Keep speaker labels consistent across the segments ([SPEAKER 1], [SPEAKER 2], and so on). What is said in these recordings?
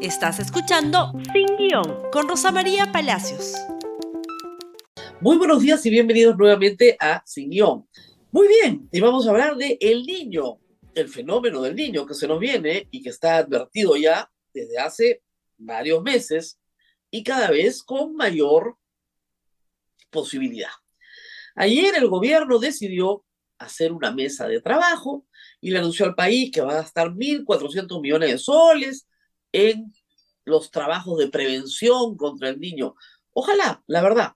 [SPEAKER 1] Estás escuchando Sin Guión con Rosa María Palacios.
[SPEAKER 2] Muy buenos días y bienvenidos nuevamente a Sin Guión. Muy bien, y vamos a hablar de El Niño, el fenómeno del niño que se nos viene y que está advertido ya desde hace varios meses y cada vez con mayor posibilidad. Ayer el gobierno decidió hacer una mesa de trabajo y le anunció al país que va a gastar 1.400 millones de soles en los trabajos de prevención contra el niño. Ojalá, la verdad.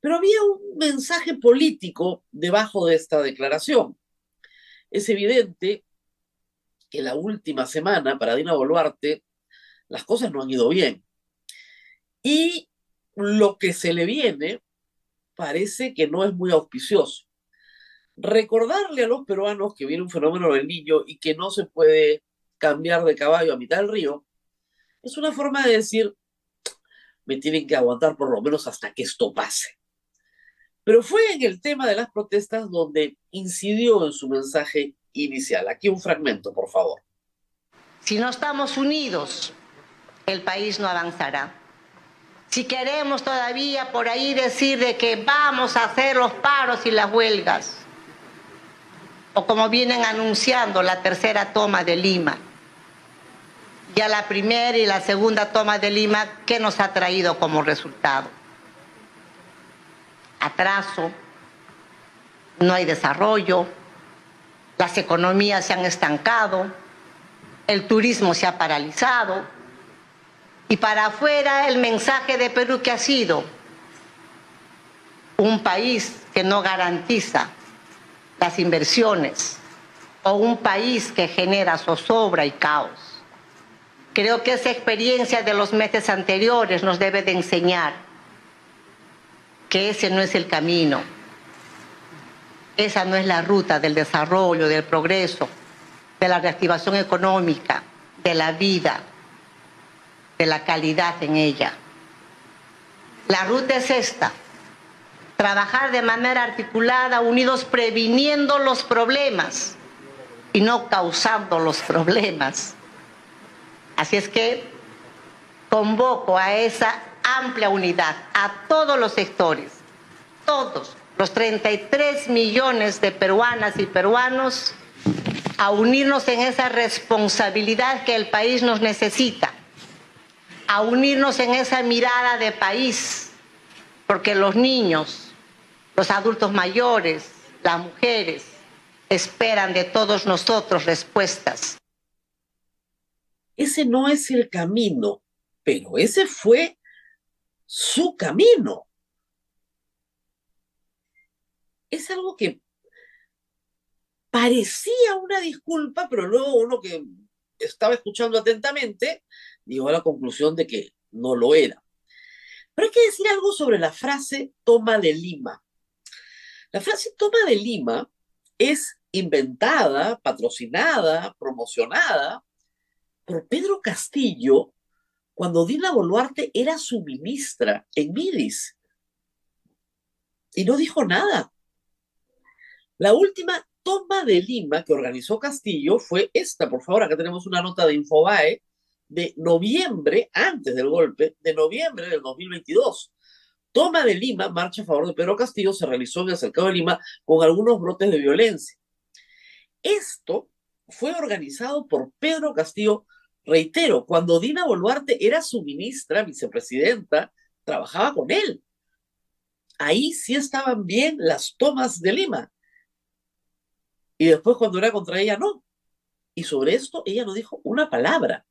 [SPEAKER 2] Pero había un mensaje político debajo de esta declaración. Es evidente que la última semana para Dina Boluarte las cosas no han ido bien. Y lo que se le viene parece que no es muy auspicioso. Recordarle a los peruanos que viene un fenómeno del niño y que no se puede cambiar de caballo a mitad del río, es una forma de decir, me tienen que aguantar por lo menos hasta que esto pase. Pero fue en el tema de las protestas donde incidió en su mensaje inicial. Aquí un fragmento, por favor.
[SPEAKER 3] Si no estamos unidos, el país no avanzará. Si queremos todavía por ahí decir de que vamos a hacer los paros y las huelgas, o como vienen anunciando la tercera toma de Lima, ya la primera y la segunda toma de Lima, ¿qué nos ha traído como resultado? Atraso, no hay desarrollo, las economías se han estancado, el turismo se ha paralizado y para afuera el mensaje de Perú que ha sido un país que no garantiza las inversiones o un país que genera zozobra y caos. Creo que esa experiencia de los meses anteriores nos debe de enseñar que ese no es el camino, esa no es la ruta del desarrollo, del progreso, de la reactivación económica, de la vida, de la calidad en ella. La ruta es esta, trabajar de manera articulada, unidos, previniendo los problemas y no causando los problemas. Así es que convoco a esa amplia unidad, a todos los sectores, todos los 33 millones de peruanas y peruanos, a unirnos en esa responsabilidad que el país nos necesita, a unirnos en esa mirada de país, porque los niños, los adultos mayores, las mujeres, esperan de todos nosotros respuestas
[SPEAKER 2] ese no es el camino, pero ese fue su camino. Es algo que parecía una disculpa, pero luego uno que estaba escuchando atentamente llegó a la conclusión de que no lo era. Pero hay que decir algo sobre la frase toma de Lima. La frase toma de Lima es inventada, patrocinada, promocionada por Pedro Castillo cuando Dina Boluarte era su ministra en Midis. Y no dijo nada. La última toma de Lima que organizó Castillo fue esta. Por favor, acá tenemos una nota de Infobae de noviembre, antes del golpe, de noviembre del 2022. Toma de Lima, marcha a favor de Pedro Castillo, se realizó en el cercado de Lima con algunos brotes de violencia. Esto fue organizado por Pedro Castillo Reitero, cuando Dina Boluarte era su ministra, vicepresidenta, trabajaba con él. Ahí sí estaban bien las tomas de Lima. Y después cuando era contra ella, no. Y sobre esto ella no dijo una palabra.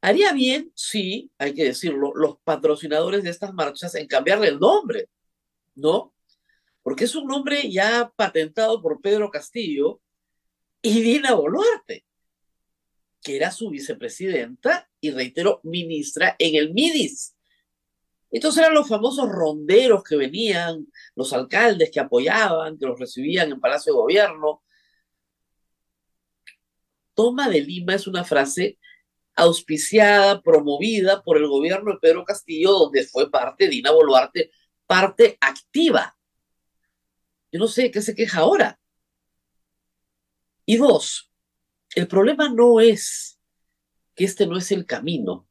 [SPEAKER 2] Haría bien, sí, hay que decirlo, los patrocinadores de estas marchas en cambiarle el nombre, ¿no? Porque es un nombre ya patentado por Pedro Castillo y Dina Boluarte que era su vicepresidenta y reitero, ministra en el MIDIS. Entonces eran los famosos ronderos que venían, los alcaldes que apoyaban, que los recibían en Palacio de Gobierno. Toma de Lima es una frase auspiciada, promovida por el gobierno de Pedro Castillo, donde fue parte Dina Boluarte, parte activa. Yo no sé qué se queja ahora. Y dos, el problema no es que este no es el camino.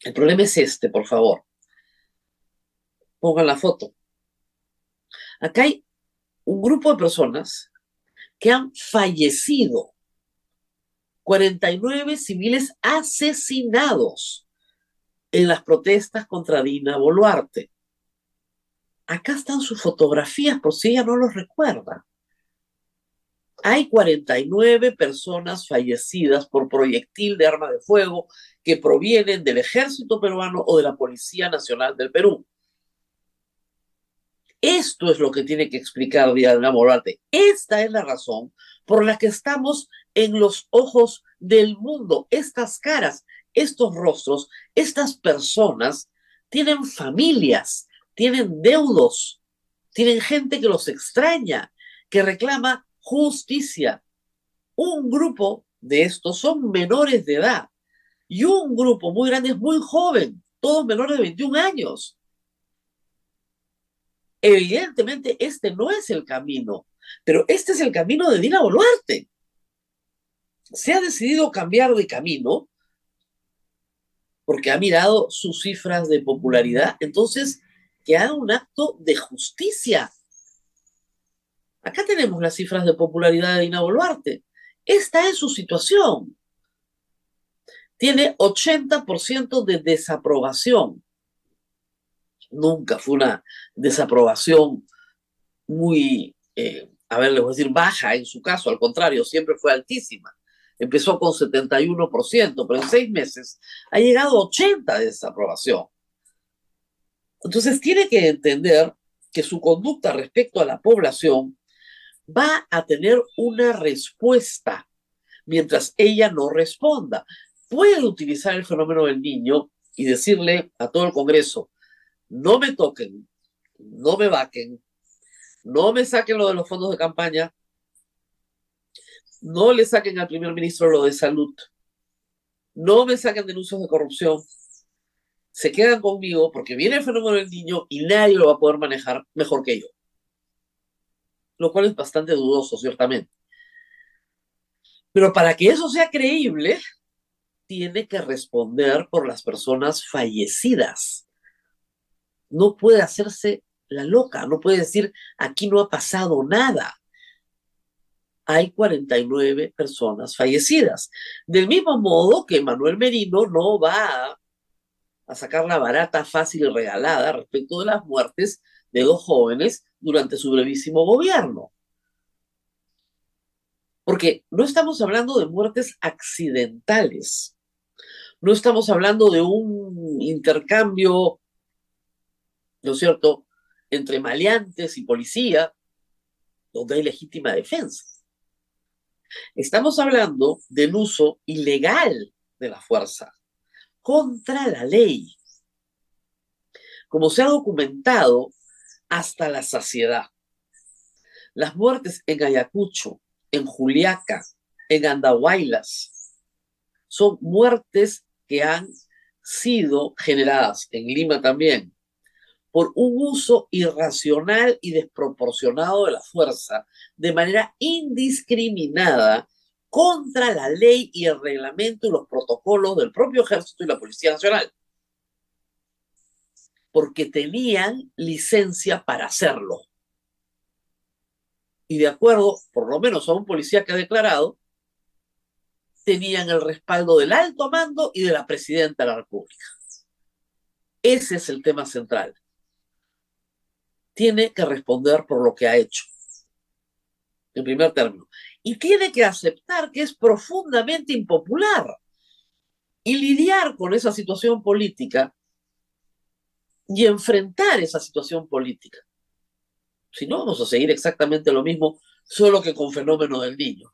[SPEAKER 2] El problema es este, por favor. Pongan la foto. Acá hay un grupo de personas que han fallecido. 49 civiles asesinados en las protestas contra Dina Boluarte. Acá están sus fotografías por si ella no los recuerda. Hay 49 personas fallecidas por proyectil de arma de fuego que provienen del ejército peruano o de la Policía Nacional del Perú. Esto es lo que tiene que explicar Diana Boluarte. Esta es la razón por la que estamos en los ojos del mundo. Estas caras, estos rostros, estas personas tienen familias, tienen deudos, tienen gente que los extraña, que reclama justicia. Un grupo de estos son menores de edad y un grupo muy grande es muy joven, todos menores de 21 años. Evidentemente este no es el camino, pero este es el camino de Dina Boluarte. Se ha decidido cambiar de camino porque ha mirado sus cifras de popularidad, entonces que haga un acto de justicia. Acá tenemos las cifras de popularidad de Dina Boluarte. Esta es su situación. Tiene 80% de desaprobación nunca fue una desaprobación muy, eh, a ver, les voy a decir, baja en su caso, al contrario, siempre fue altísima. Empezó con 71%, pero en seis meses ha llegado a 80% de desaprobación. Entonces tiene que entender que su conducta respecto a la población va a tener una respuesta mientras ella no responda. Puede utilizar el fenómeno del niño y decirle a todo el Congreso, no me toquen, no me vaquen, no me saquen lo de los fondos de campaña, no le saquen al primer ministro lo de salud, no me saquen denuncias de corrupción, se quedan conmigo porque viene el fenómeno del niño y nadie lo va a poder manejar mejor que yo. Lo cual es bastante dudoso, ciertamente. Pero para que eso sea creíble, tiene que responder por las personas fallecidas no puede hacerse la loca, no puede decir, aquí no ha pasado nada. Hay 49 personas fallecidas. Del mismo modo que Manuel Merino no va a sacar la barata fácil y regalada respecto de las muertes de dos jóvenes durante su brevísimo gobierno. Porque no estamos hablando de muertes accidentales, no estamos hablando de un intercambio ¿no es cierto?, entre maleantes y policía, donde hay legítima defensa. Estamos hablando del uso ilegal de la fuerza contra la ley, como se ha documentado hasta la saciedad. Las muertes en Ayacucho, en Juliaca, en Andahuaylas, son muertes que han sido generadas, en Lima también, por un uso irracional y desproporcionado de la fuerza de manera indiscriminada contra la ley y el reglamento y los protocolos del propio ejército y la Policía Nacional, porque tenían licencia para hacerlo. Y de acuerdo, por lo menos a un policía que ha declarado, tenían el respaldo del alto mando y de la presidenta de la República. Ese es el tema central tiene que responder por lo que ha hecho, en primer término. Y tiene que aceptar que es profundamente impopular y lidiar con esa situación política y enfrentar esa situación política. Si no, vamos a seguir exactamente lo mismo, solo que con fenómeno del niño.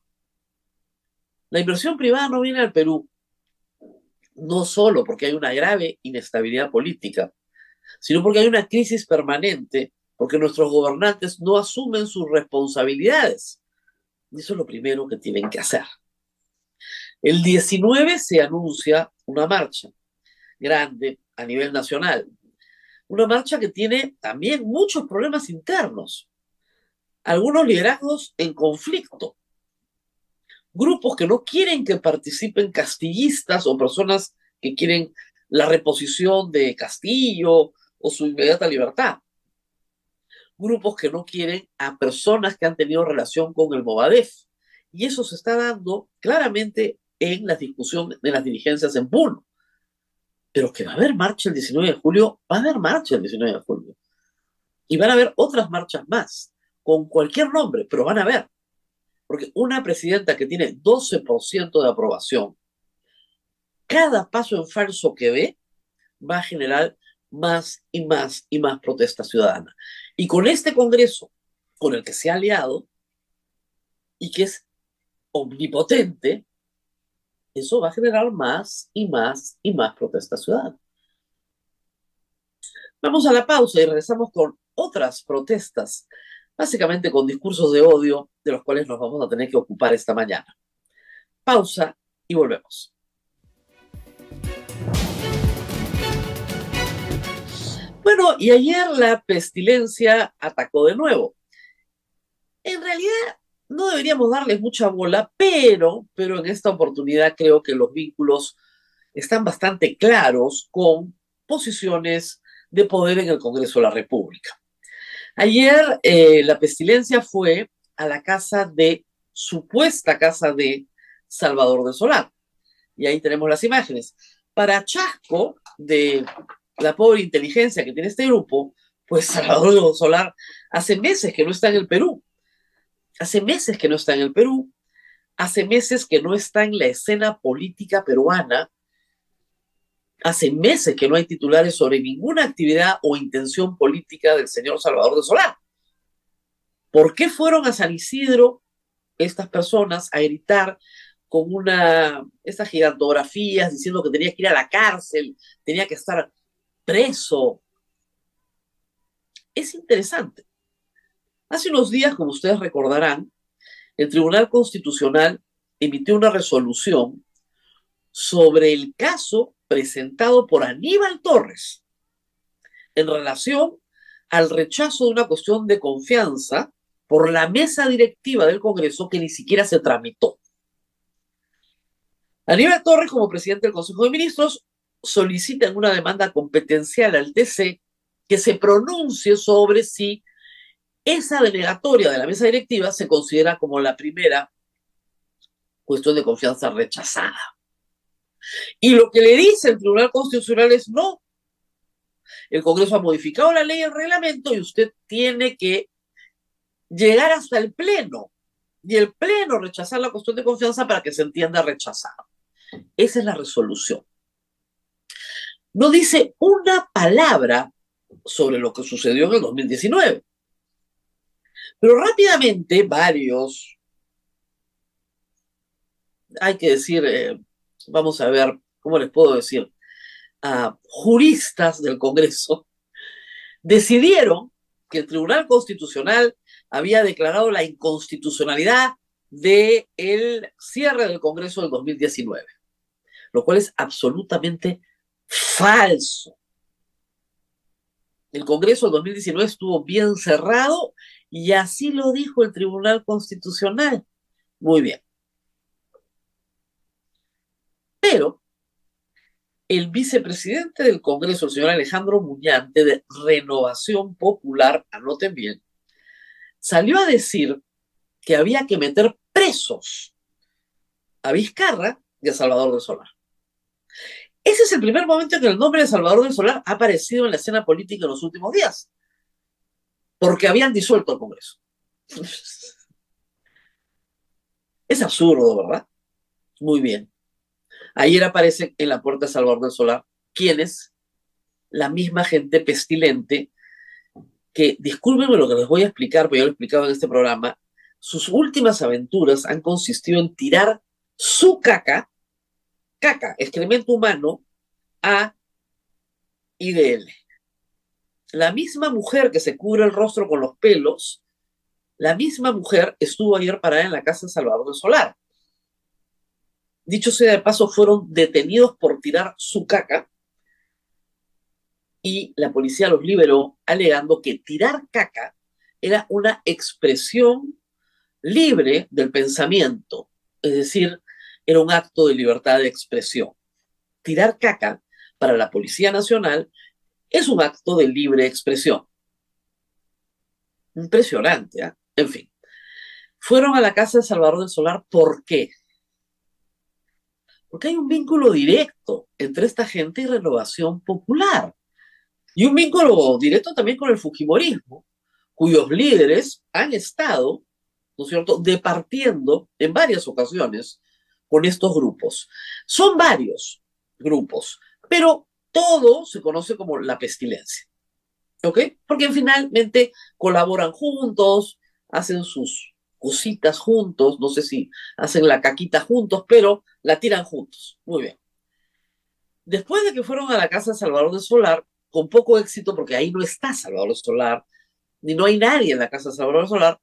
[SPEAKER 2] La inversión privada no viene al Perú, no solo porque hay una grave inestabilidad política, sino porque hay una crisis permanente porque nuestros gobernantes no asumen sus responsabilidades. Y eso es lo primero que tienen que hacer. El 19 se anuncia una marcha grande a nivel nacional. Una marcha que tiene también muchos problemas internos. Algunos liderazgos en conflicto. grupos que no quieren que participen castillistas o personas que quieren la reposición de Castillo o su inmediata libertad. Grupos que no quieren a personas que han tenido relación con el Movadef. Y eso se está dando claramente en la discusión de las dirigencias en Puno. Pero que va a haber marcha el 19 de julio, va a haber marcha el 19 de julio. Y van a haber otras marchas más, con cualquier nombre, pero van a haber. Porque una presidenta que tiene 12% de aprobación, cada paso en falso que ve va a generar más y más y más protesta ciudadana. Y con este Congreso, con el que se ha aliado, y que es omnipotente, eso va a generar más y más y más protesta ciudadana. Vamos a la pausa y regresamos con otras protestas, básicamente con discursos de odio de los cuales nos vamos a tener que ocupar esta mañana. Pausa y volvemos. Bueno, y ayer la pestilencia atacó de nuevo. En realidad no deberíamos darles mucha bola, pero, pero en esta oportunidad creo que los vínculos están bastante claros con posiciones de poder en el Congreso de la República. Ayer eh, la pestilencia fue a la casa de, supuesta casa de Salvador de Solar. Y ahí tenemos las imágenes. Para chasco de la pobre inteligencia que tiene este grupo, pues Salvador Solar hace meses que no está en el Perú. Hace meses que no está en el Perú. Hace meses que no está en la escena política peruana. Hace meses que no hay titulares sobre ninguna actividad o intención política del señor Salvador de Solar. ¿Por qué fueron a San Isidro estas personas a gritar con una, estas gigantografías diciendo que tenía que ir a la cárcel, tenía que estar preso. Es interesante. Hace unos días, como ustedes recordarán, el Tribunal Constitucional emitió una resolución sobre el caso presentado por Aníbal Torres en relación al rechazo de una cuestión de confianza por la mesa directiva del Congreso que ni siquiera se tramitó. Aníbal Torres, como presidente del Consejo de Ministros, solicita en una demanda competencial al TC que se pronuncie sobre si esa denegatoria de la mesa directiva se considera como la primera cuestión de confianza rechazada. Y lo que le dice el Tribunal Constitucional es no. El Congreso ha modificado la ley y el reglamento y usted tiene que llegar hasta el Pleno y el Pleno rechazar la cuestión de confianza para que se entienda rechazado. Esa es la resolución no dice una palabra sobre lo que sucedió en el 2019. Pero rápidamente varios, hay que decir, eh, vamos a ver, ¿cómo les puedo decir? juristas del Congreso decidieron que el Tribunal Constitucional había declarado la inconstitucionalidad del el cierre del Congreso del 2019, lo cual es absolutamente falso. El Congreso del 2019 estuvo bien cerrado y así lo dijo el Tribunal Constitucional. Muy bien. Pero el vicepresidente del Congreso, el señor Alejandro Muñante, de Renovación Popular, anoten bien, salió a decir que había que meter presos a Vizcarra y a Salvador de Solar. Ese es el primer momento en que el nombre de Salvador del Solar ha aparecido en la escena política en los últimos días, porque habían disuelto el Congreso. Es absurdo, ¿verdad? Muy bien. Ayer aparece en la puerta de Salvador del Solar quienes, la misma gente pestilente, que discúlpenme lo que les voy a explicar, porque yo lo he explicado en este programa, sus últimas aventuras han consistido en tirar su caca caca, excremento humano, a IDL. La misma mujer que se cubre el rostro con los pelos, la misma mujer estuvo ayer parada en la casa de Salvador de Solar. Dicho sea de paso, fueron detenidos por tirar su caca y la policía los liberó alegando que tirar caca era una expresión libre del pensamiento es decir, era un acto de libertad de expresión. Tirar caca para la Policía Nacional es un acto de libre expresión. Impresionante, ¿eh? En fin. Fueron a la casa de Salvador del Solar, ¿por qué? Porque hay un vínculo directo entre esta gente y Renovación Popular. Y un vínculo directo también con el Fujimorismo, cuyos líderes han estado, ¿no es cierto?, departiendo en varias ocasiones con estos grupos. Son varios grupos, pero todo se conoce como la pestilencia. ¿Ok? Porque finalmente colaboran juntos, hacen sus cositas juntos, no sé si hacen la caquita juntos, pero la tiran juntos. Muy bien. Después de que fueron a la casa de Salvador Solar, con poco éxito, porque ahí no está Salvador Solar, ni no hay nadie en la casa de Salvador Solar,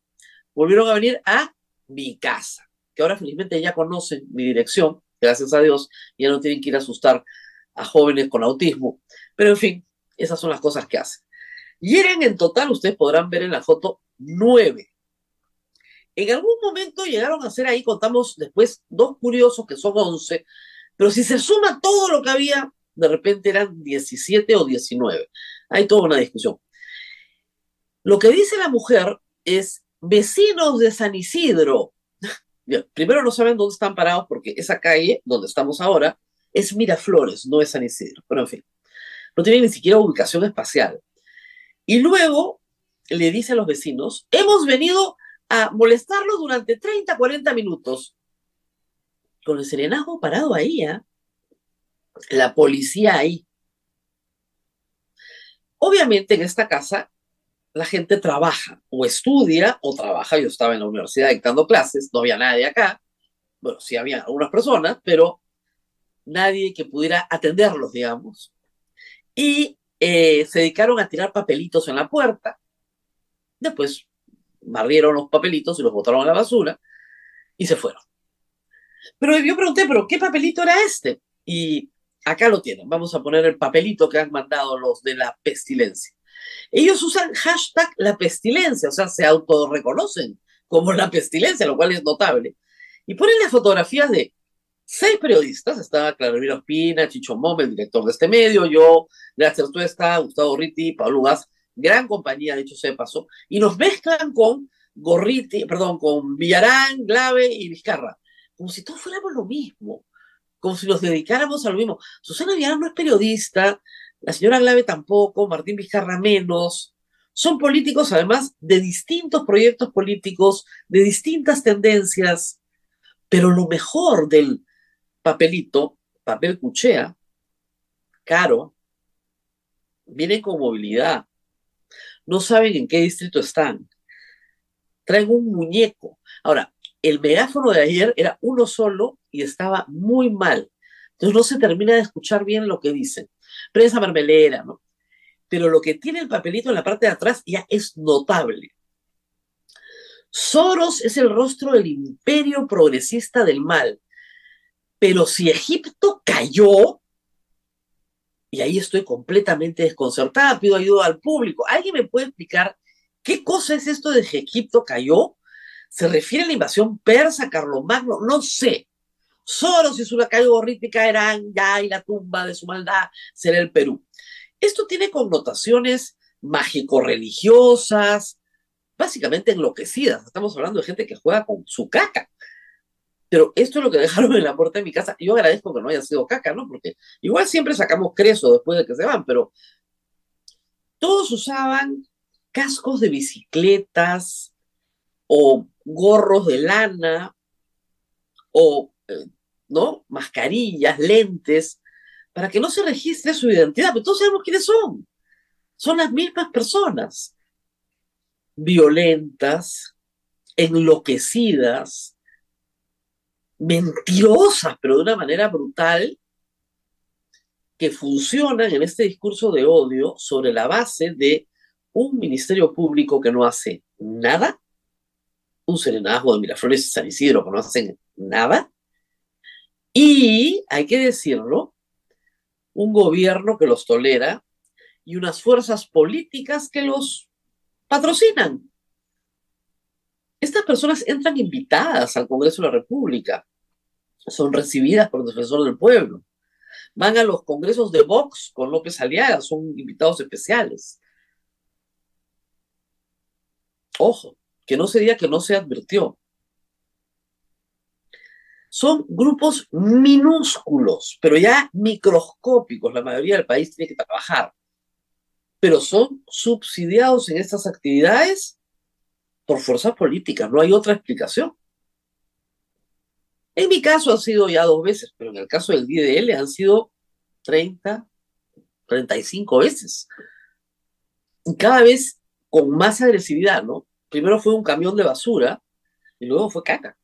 [SPEAKER 2] volvieron a venir a mi casa, que ahora felizmente ya conocen mi dirección, gracias a Dios, ya no tienen que ir a asustar a jóvenes con autismo. Pero en fin, esas son las cosas que hacen. Y eran en total, ustedes podrán ver en la foto, nueve. En algún momento llegaron a ser ahí, contamos después, dos curiosos que son once, pero si se suma todo lo que había, de repente eran 17 o 19. Hay toda una discusión. Lo que dice la mujer es, vecinos de San Isidro. Primero no saben dónde están parados porque esa calle donde estamos ahora es Miraflores, no es San Isidro, pero en fin, no tiene ni siquiera ubicación espacial. Y luego le dice a los vecinos, hemos venido a molestarlos durante 30, 40 minutos. Con el serenazgo parado ahí, ¿eh? la policía ahí. Obviamente en esta casa la gente trabaja o estudia o trabaja. Yo estaba en la universidad dictando clases, no había nadie acá. Bueno, sí había algunas personas, pero nadie que pudiera atenderlos, digamos. Y eh, se dedicaron a tirar papelitos en la puerta. Después barrieron los papelitos y los botaron a la basura y se fueron. Pero yo pregunté, ¿pero qué papelito era este? Y acá lo tienen. Vamos a poner el papelito que han mandado los de la pestilencia. Ellos usan hashtag la pestilencia, o sea, se autorreconocen como la pestilencia, lo cual es notable. Y ponen las fotografías de seis periodistas, estaba Claravira Ospina, Chicho Mome, el director de este medio, yo, Gracias Tuesta, Gustavo Ritti, Pablo Gas, gran compañía, dicho sea de paso, y nos mezclan con Gorriti, perdón, con Villarán, Glave y Vizcarra, como si todos fuéramos lo mismo, como si nos dedicáramos a lo mismo. Susana Villarán no es periodista, la señora Glave tampoco, Martín Vizcarra menos. Son políticos, además, de distintos proyectos políticos, de distintas tendencias, pero lo mejor del papelito, papel cuchea, caro, vienen con movilidad, no saben en qué distrito están, traen un muñeco. Ahora, el megáfono de ayer era uno solo y estaba muy mal. Entonces no se termina de escuchar bien lo que dicen. Prensa mermelera, ¿no? Pero lo que tiene el papelito en la parte de atrás ya es notable. Soros es el rostro del imperio progresista del mal. Pero si Egipto cayó, y ahí estoy completamente desconcertada, pido ayuda al público. ¿Alguien me puede explicar qué cosa es esto de que Egipto cayó? ¿Se refiere a la invasión persa, Carlomagno? No sé. Soros y su lacayo gorriti caerán ya y la tumba de su maldad será el Perú. Esto tiene connotaciones mágico-religiosas, básicamente enloquecidas. Estamos hablando de gente que juega con su caca. Pero esto es lo que dejaron en la puerta de mi casa. Yo agradezco que no haya sido caca, ¿no? Porque igual siempre sacamos creso después de que se van, pero todos usaban cascos de bicicletas o gorros de lana o, eh, ¿no? Mascarillas, lentes, para que no se registre su identidad. Pero todos sabemos quiénes son. Son las mismas personas. Violentas, enloquecidas, mentirosas, pero de una manera brutal, que funcionan en este discurso de odio sobre la base de un ministerio público que no hace nada, un serenazgo de Miraflores y San Isidro que no hacen nada, y, hay que decirlo, un gobierno que los tolera y unas fuerzas políticas que los patrocinan. Estas personas entran invitadas al Congreso de la República son recibidas por el defensor del pueblo. Van a los congresos de Vox con López Aliaga, son invitados especiales. Ojo, que no sería que no se advirtió. Son grupos minúsculos, pero ya microscópicos. La mayoría del país tiene que trabajar. Pero son subsidiados en estas actividades por fuerzas políticas. No hay otra explicación. En mi caso han sido ya dos veces, pero en el caso del DDL han sido 30, 35 veces. Y cada vez con más agresividad, ¿no? Primero fue un camión de basura y luego fue caca.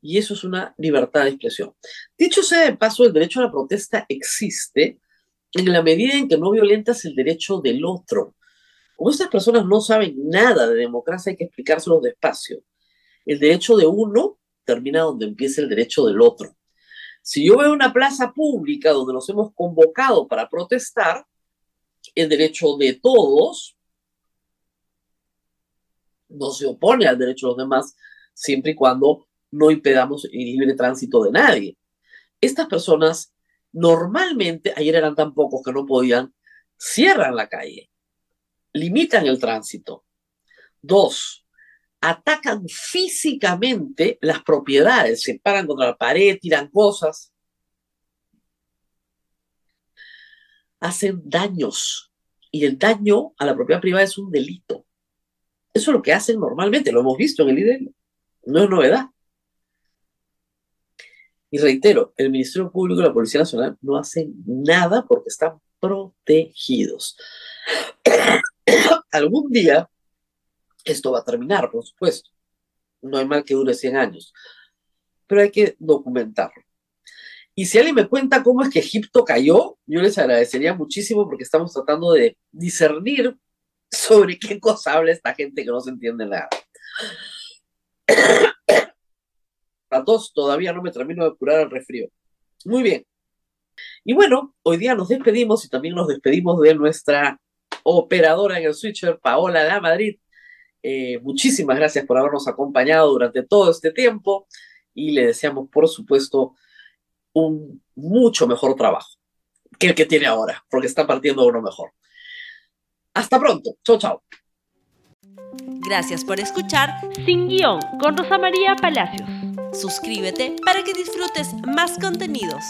[SPEAKER 2] Y eso es una libertad de expresión. Dicho sea de paso, el derecho a la protesta existe en la medida en que no violentas el derecho del otro. Como estas personas no saben nada de democracia, hay que explicárselos despacio. El derecho de uno termina donde empieza el derecho del otro. Si yo veo una plaza pública donde nos hemos convocado para protestar, el derecho de todos no se opone al derecho de los demás siempre y cuando no impedamos el libre tránsito de nadie. Estas personas normalmente, ayer eran tan pocos que no podían, cierran la calle, limitan el tránsito. Dos, atacan físicamente las propiedades, se paran contra la pared, tiran cosas, hacen daños y el daño a la propiedad privada es un delito. Eso es lo que hacen normalmente, lo hemos visto en el IDL, no es novedad. Y reitero, el Ministerio Público y la Policía Nacional no hacen nada porque están protegidos. Algún día esto va a terminar, por supuesto. No hay mal que dure 100 años. Pero hay que documentarlo. Y si alguien me cuenta cómo es que Egipto cayó, yo les agradecería muchísimo porque estamos tratando de discernir sobre qué cosa habla esta gente que no se entiende nada. A todos todavía no me termino de curar el resfrío. Muy bien. Y bueno, hoy día nos despedimos y también nos despedimos de nuestra operadora en el switcher, Paola de Madrid, eh, muchísimas gracias por habernos acompañado durante todo este tiempo y le deseamos, por supuesto, un mucho mejor trabajo que el que tiene ahora, porque está partiendo uno mejor. Hasta pronto. Chao, chao.
[SPEAKER 1] Gracias por escuchar Sin Guión con Rosa María Palacios. Suscríbete para que disfrutes más contenidos.